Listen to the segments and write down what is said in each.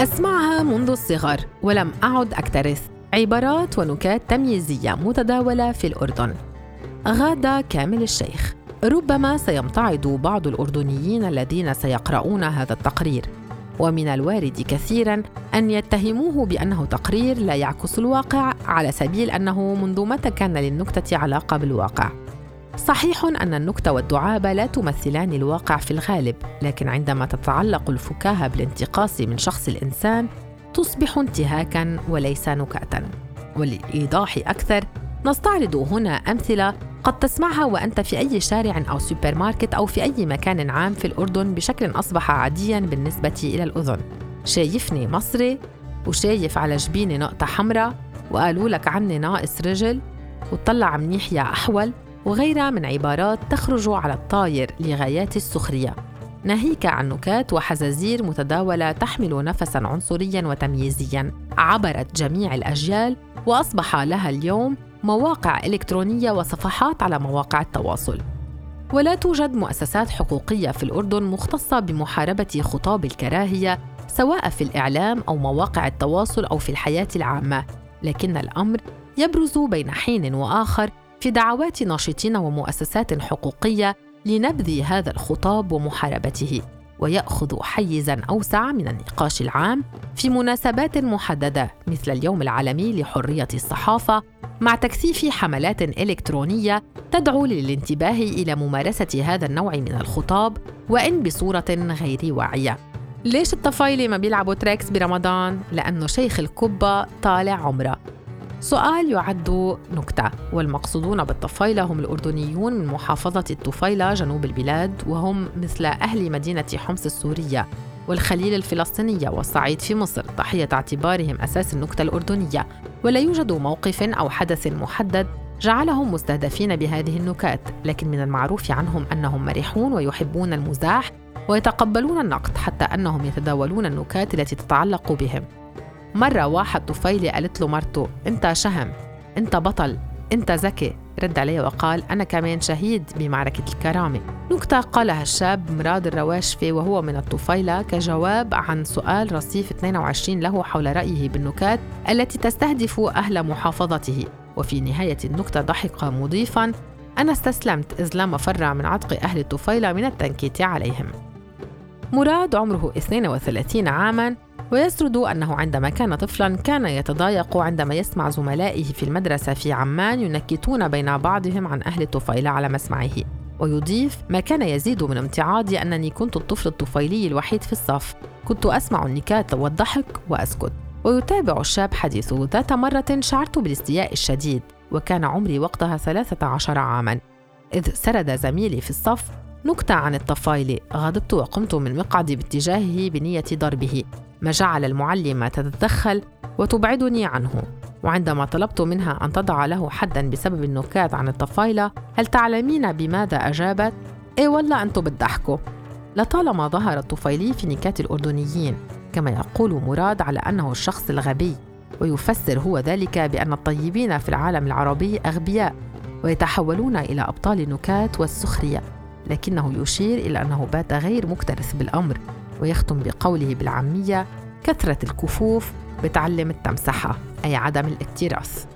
أسمعها منذ الصغر ولم أعد أكترث. عبارات ونكات تمييزية متداولة في الأردن. غادة كامل الشيخ. ربما سيمتعض بعض الأردنيين الذين سيقرؤون هذا التقرير. ومن الوارد كثيرا أن يتهموه بأنه تقرير لا يعكس الواقع على سبيل أنه منذ متى كان للنكتة علاقة بالواقع. صحيح أن النكته والدعابة لا تمثلان الواقع في الغالب لكن عندما تتعلق الفكاهة بالانتقاص من شخص الإنسان تصبح انتهاكا وليس نكاتا وللإيضاح أكثر نستعرض هنا أمثلة قد تسمعها وأنت في أي شارع أو سوبر ماركت أو في أي مكان عام في الأردن بشكل أصبح عاديا بالنسبة إلى الأذن. شايفني مصري وشايف على جبيني نقطة حمراء وقالوا لك عني ناقص رجل وطلع منيح يا أحول. وغيرها من عبارات تخرج على الطاير لغايات السخرية. ناهيك عن نكات وحزازير متداولة تحمل نفسا عنصريا وتمييزيا. عبرت جميع الأجيال وأصبح لها اليوم مواقع إلكترونية وصفحات على مواقع التواصل. ولا توجد مؤسسات حقوقية في الأردن مختصة بمحاربة خطاب الكراهية سواء في الإعلام أو مواقع التواصل أو في الحياة العامة. لكن الأمر يبرز بين حين وآخر في دعوات ناشطين ومؤسسات حقوقية لنبذ هذا الخطاب ومحاربته ويأخذ حيزا أوسع من النقاش العام في مناسبات محددة مثل اليوم العالمي لحرية الصحافة مع تكثيف حملات إلكترونية تدعو للانتباه إلى ممارسة هذا النوع من الخطاب وإن بصورة غير واعية ليش الطفايلة ما بيلعبوا تريكس برمضان؟ لأنه شيخ الكبة طالع عمره سؤال يعد نكتة والمقصودون بالطفيلة هم الأردنيون من محافظة الطفيلة جنوب البلاد وهم مثل أهل مدينة حمص السورية والخليل الفلسطينية والصعيد في مصر ضحية اعتبارهم أساس النكتة الأردنية. ولا يوجد موقف أو حدث محدد جعلهم مستهدفين بهذه النكات لكن من المعروف عنهم أنهم مرحون ويحبون المزاح ويتقبلون النقد حتى أنهم يتداولون النكات التي تتعلق بهم. مرة واحد طفيلي قالت له مرته أنت شهم أنت بطل أنت ذكي. رد عليه وقال أنا كمان شهيد بمعركة الكرامة. نكتة قالها الشاب مراد الرواشفي وهو من الطفيلة كجواب عن سؤال رصيف 22 له حول رأيه بالنكات التي تستهدف أهل محافظته. وفي نهاية النكتة ضحك مضيفا أنا استسلمت إذ لا مفر من عتق أهل الطفيلة من التنكيت عليهم. مراد عمره 32 عاماً ويسرد أنه عندما كان طفلا كان يتضايق عندما يسمع زملائه في المدرسة في عمان ينكتون بين بعضهم عن أهل الطفيلة على مسمعه. ويضيف ما كان يزيد من امتعاضي أنني كنت الطفل الطفيلي الوحيد في الصف. كنت أسمع النكات والضحك وأسكت. ويتابع الشاب حديثه ذات مرة شعرت بالاستياء الشديد وكان عمري وقتها 13 عاما. إذ سرد زميلي في الصف نكتة عن الطفايلة غضبت وقمت من مقعدي باتجاهه بنية ضربه. ما جعل المعلمة تتدخل وتبعدني عنه وعندما طلبت منها أن تضع له حدا بسبب النكات عن الطفايلة هل تعلمين بماذا أجابت؟ إيه والله أنتم بتضحكوا لطالما ظهر الطفيلي في نكات الأردنيين كما يقول مراد على أنه الشخص الغبي ويفسر هو ذلك بأن الطيبين في العالم العربي أغبياء ويتحولون إلى أبطال النكات والسخرية لكنه يشير إلى أنه بات غير مكترث بالأمر ويختم بقوله بالعامية كثرة الكفوف بتعلم التمسحة أي عدم الاكتراث.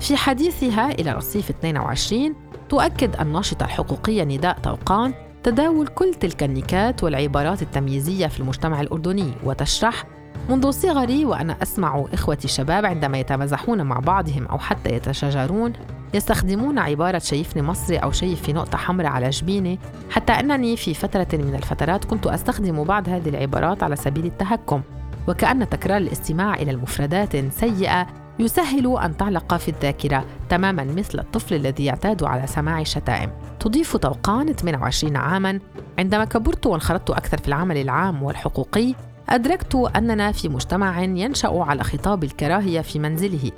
في حديثها إلى رصيف 22 تؤكد الناشطة الحقوقية نداء طوقان تداول كل تلك النكات والعبارات التمييزية في المجتمع الأردني وتشرح منذ صغري وأنا أسمع إخوتي الشباب عندما يتمازحون مع بعضهم أو حتى يتشاجرون يستخدمون عبارة شايفني مصري أو شايف في نقطة حمراء على جبيني حتى أنني في فترة من الفترات كنت أستخدم بعض هذه العبارات على سبيل التهكم. وكأن تكرار الاستماع إلى المفردات سيئة يسهل أن تعلق في الذاكرة تماما مثل الطفل الذي يعتاد على سماع الشتائم. تضيف توقان 28 عاما عندما كبرت وانخرطت أكثر في العمل العام والحقوقي أدركت أننا في مجتمع ينشأ على خطاب الكراهية في منزله.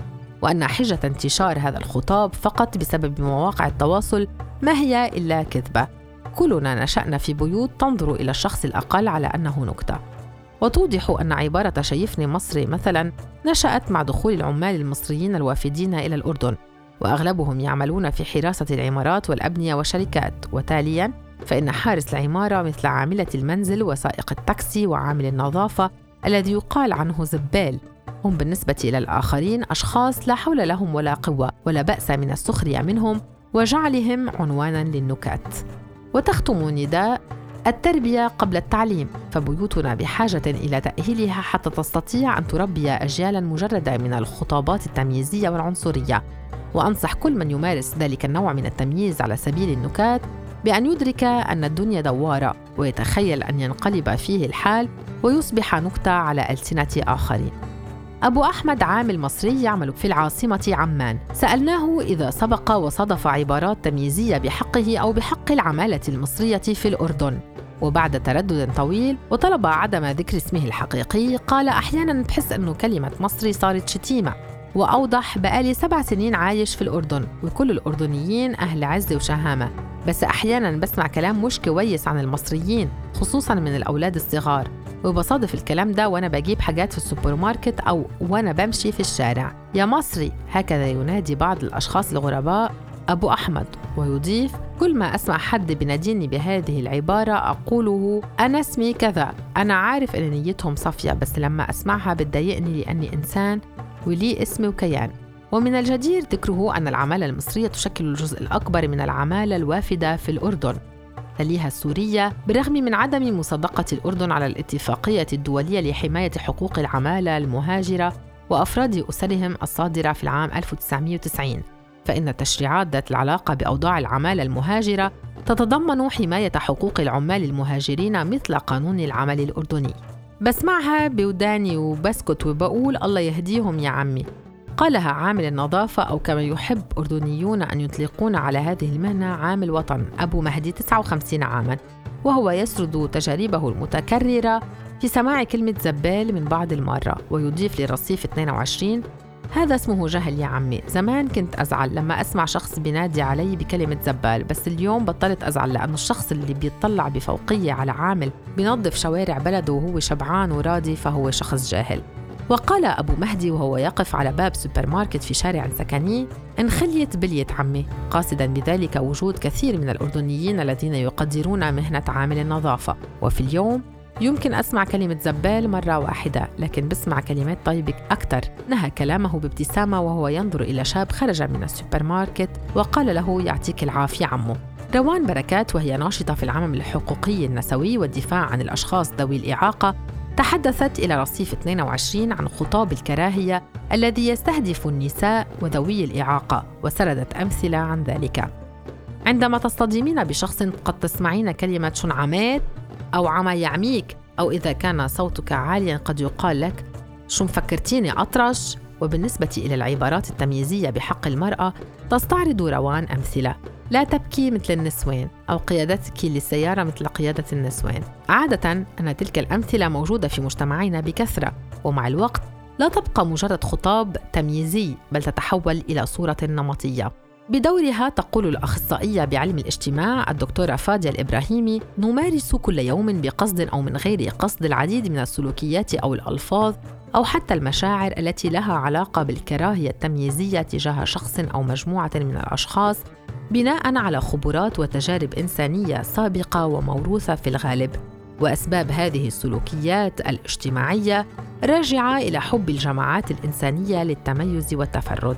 وأن حجة انتشار هذا الخطاب فقط بسبب مواقع التواصل ما هي إلا كذبة. كلنا نشأنا في بيوت تنظر إلى الشخص الأقل على أنه نكتة. وتوضح أن عبارة شايفني مصري مثلا نشأت مع دخول العمال المصريين الوافدين إلى الأردن وأغلبهم يعملون في حراسة العمارات والأبنية والشركات. وتاليا فإن حارس العمارة مثل عاملة المنزل وسائق التاكسي وعامل النظافة الذي يقال عنه زبال. هم بالنسبة إلى الآخرين أشخاص لا حول لهم ولا قوة ولا بأس من السخرية منهم وجعلهم عنوانا للنكات. وتختم نداء التربية قبل التعليم فبيوتنا بحاجة إلى تأهيلها حتى تستطيع أن تربي أجيالا مجردة من الخطابات التمييزية والعنصرية. وأنصح كل من يمارس ذلك النوع من التمييز على سبيل النكات بأن يدرك أن الدنيا دوارة ويتخيل أن ينقلب فيه الحال ويصبح نكتة على ألسنة آخرين. أبو أحمد عامل مصري يعمل في العاصمة عمان. سألناه إذا سبق وصادف عبارات تمييزية بحقه أو بحق العمالة المصرية في الأردن. وبعد تردد طويل وطلب عدم ذكر اسمه الحقيقي قال أحيانا بحس أنه كلمة مصري صارت شتيمة. وأوضح بقالي سبع سنين عايش في الأردن وكل الأردنيين أهل عز وشهامة. بس أحيانا بسمع كلام مش كويس عن المصريين خصوصا من الأولاد الصغار. وبصادف الكلام ده وأنا بجيب حاجات في السوبر ماركت أو وأنا بمشي في الشارع. يا مصري هكذا ينادي بعض الأشخاص الغرباء أبو أحمد ويضيف كل ما أسمع حد بناديني بهذه العبارة أقوله أنا اسمي كذا. أنا عارف أن نيتهم صافية بس لما أسمعها بتضايقني لأني إنسان ولي اسم وكيان. ومن الجدير ذكره أن العمالة المصرية تشكل الجزء الأكبر من العمالة الوافدة في الأردن. تليها السورية بالرغم من عدم مصادقة الأردن على الاتفاقية الدولية لحماية حقوق العمالة المهاجرة وأفراد أسرهم الصادرة في العام 1990 فإن التشريعات ذات العلاقة بأوضاع العمالة المهاجرة تتضمن حماية حقوق العمال المهاجرين مثل قانون العمل الأردني. بسمعها بوداني وبسكت وبقول الله يهديهم يا عمي. قالها عامل النظافة أو كما يحب أردنيون أن يطلقون على هذه المهنة عامل وطن أبو مهدي 59 عاماً. وهو يسرد تجاربه المتكررة في سماع كلمة زبال من بعض المرة ويضيف لرصيف 22 هذا اسمه جهل يا عمي. زمان كنت أزعل لما أسمع شخص بينادي علي بكلمة زبال بس اليوم بطلت أزعل لأنه الشخص اللي بيطلع بفوقية على عامل بينظف شوارع بلده وهو شبعان وراضي فهو شخص جاهل. وقال أبو مهدي وهو يقف على باب سوبر ماركت في شارع سكني انخليت بلية عمي. قاصدا بذلك وجود كثير من الأردنيين الذين يقدرون مهنة عامل النظافة. وفي اليوم يمكن أسمع كلمة زبال مرة واحدة لكن بسمع كلمات طيبة أكثر. نهى كلامه بابتسامة وهو ينظر إلى شاب خرج من السوبر ماركت وقال له يعطيك العافية عمو. روان بركات وهي ناشطة في العمل الحقوقي النسوي والدفاع عن الأشخاص ذوي الإعاقة تحدثت إلى رصيف 22 عن خطاب الكراهية الذي يستهدف النساء وذوي الإعاقة وسردت أمثلة عن ذلك. عندما تصطدمين بشخص قد تسمعين كلمة شن عمات أو عما يعميك أو إذا كان صوتك عاليا قد يقال لك شو مفكرتيني أطرش؟ وبالنسبة إلى العبارات التمييزية بحق المرأة تستعرض روان أمثلة. لا تبكي مثل النسوان أو قيادتك للسيارة مثل قيادة النسوان. عادة أن تلك الأمثلة موجودة في مجتمعنا بكثرة. ومع الوقت لا تبقى مجرد خطاب تمييزي بل تتحول إلى صورة نمطية. بدورها تقول الأخصائية بعلم الاجتماع الدكتورة فادية الإبراهيمي نمارس كل يوم بقصد أو من غير قصد العديد من السلوكيات أو الألفاظ أو حتى المشاعر التي لها علاقة بالكراهية التمييزية تجاه شخص أو مجموعة من الأشخاص بناء على خبرات وتجارب إنسانية سابقة وموروثة في الغالب. وأسباب هذه السلوكيات الاجتماعية راجعة إلى حب الجماعات الإنسانية للتميز والتفرد.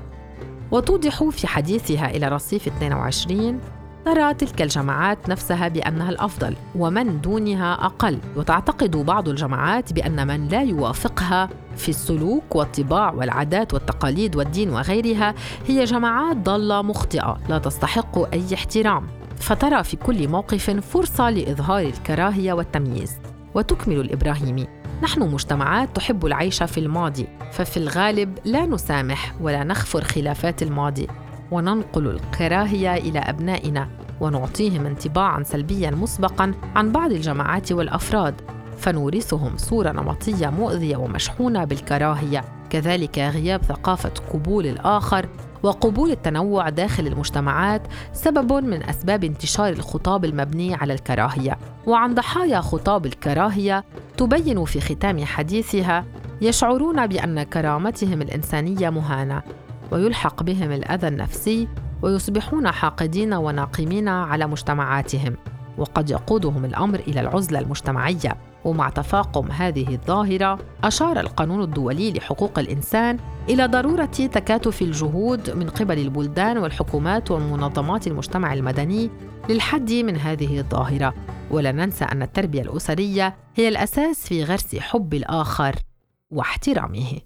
وتوضح في حديثها إلى رصيف 22 ترى تلك الجماعات نفسها بأنها الأفضل ومن دونها أقل. وتعتقد بعض الجماعات بأن من لا يوافقها في السلوك والطباع والعادات والتقاليد والدين وغيرها هي جماعات ضالة مخطئة لا تستحق أي احترام. فترى في كل موقف فرصة لإظهار الكراهية والتمييز. وتكمل الإبراهيمي نحن مجتمعات تحب العيش في الماضي ففي الغالب لا نسامح ولا نغفر خلافات الماضي. وننقل الكراهيه إلى أبنائنا ونعطيهم انطباعا سلبيا مسبقا عن بعض الجماعات والأفراد فنورثهم صورة نمطية مؤذية ومشحونة بالكراهية. كذلك غياب ثقافة قبول الآخر وقبول التنوع داخل المجتمعات سبب من أسباب انتشار الخطاب المبني على الكراهية. وعن ضحايا خطاب الكراهية تبين في ختام حديثها يشعرون بأن كرامتهم الإنسانية مهانة. ويلحق بهم الأذى النفسي ويصبحون حاقدين وناقمين على مجتمعاتهم وقد يقودهم الأمر إلى العزلة المجتمعية. ومع تفاقم هذه الظاهرة أشار القانون الدولي لحقوق الإنسان إلى ضرورة تكاتف الجهود من قبل البلدان والحكومات ومنظمات المجتمع المدني للحد من هذه الظاهرة. ولا ننسى أن التربية الأسرية هي الأساس في غرس حب الآخر واحترامه.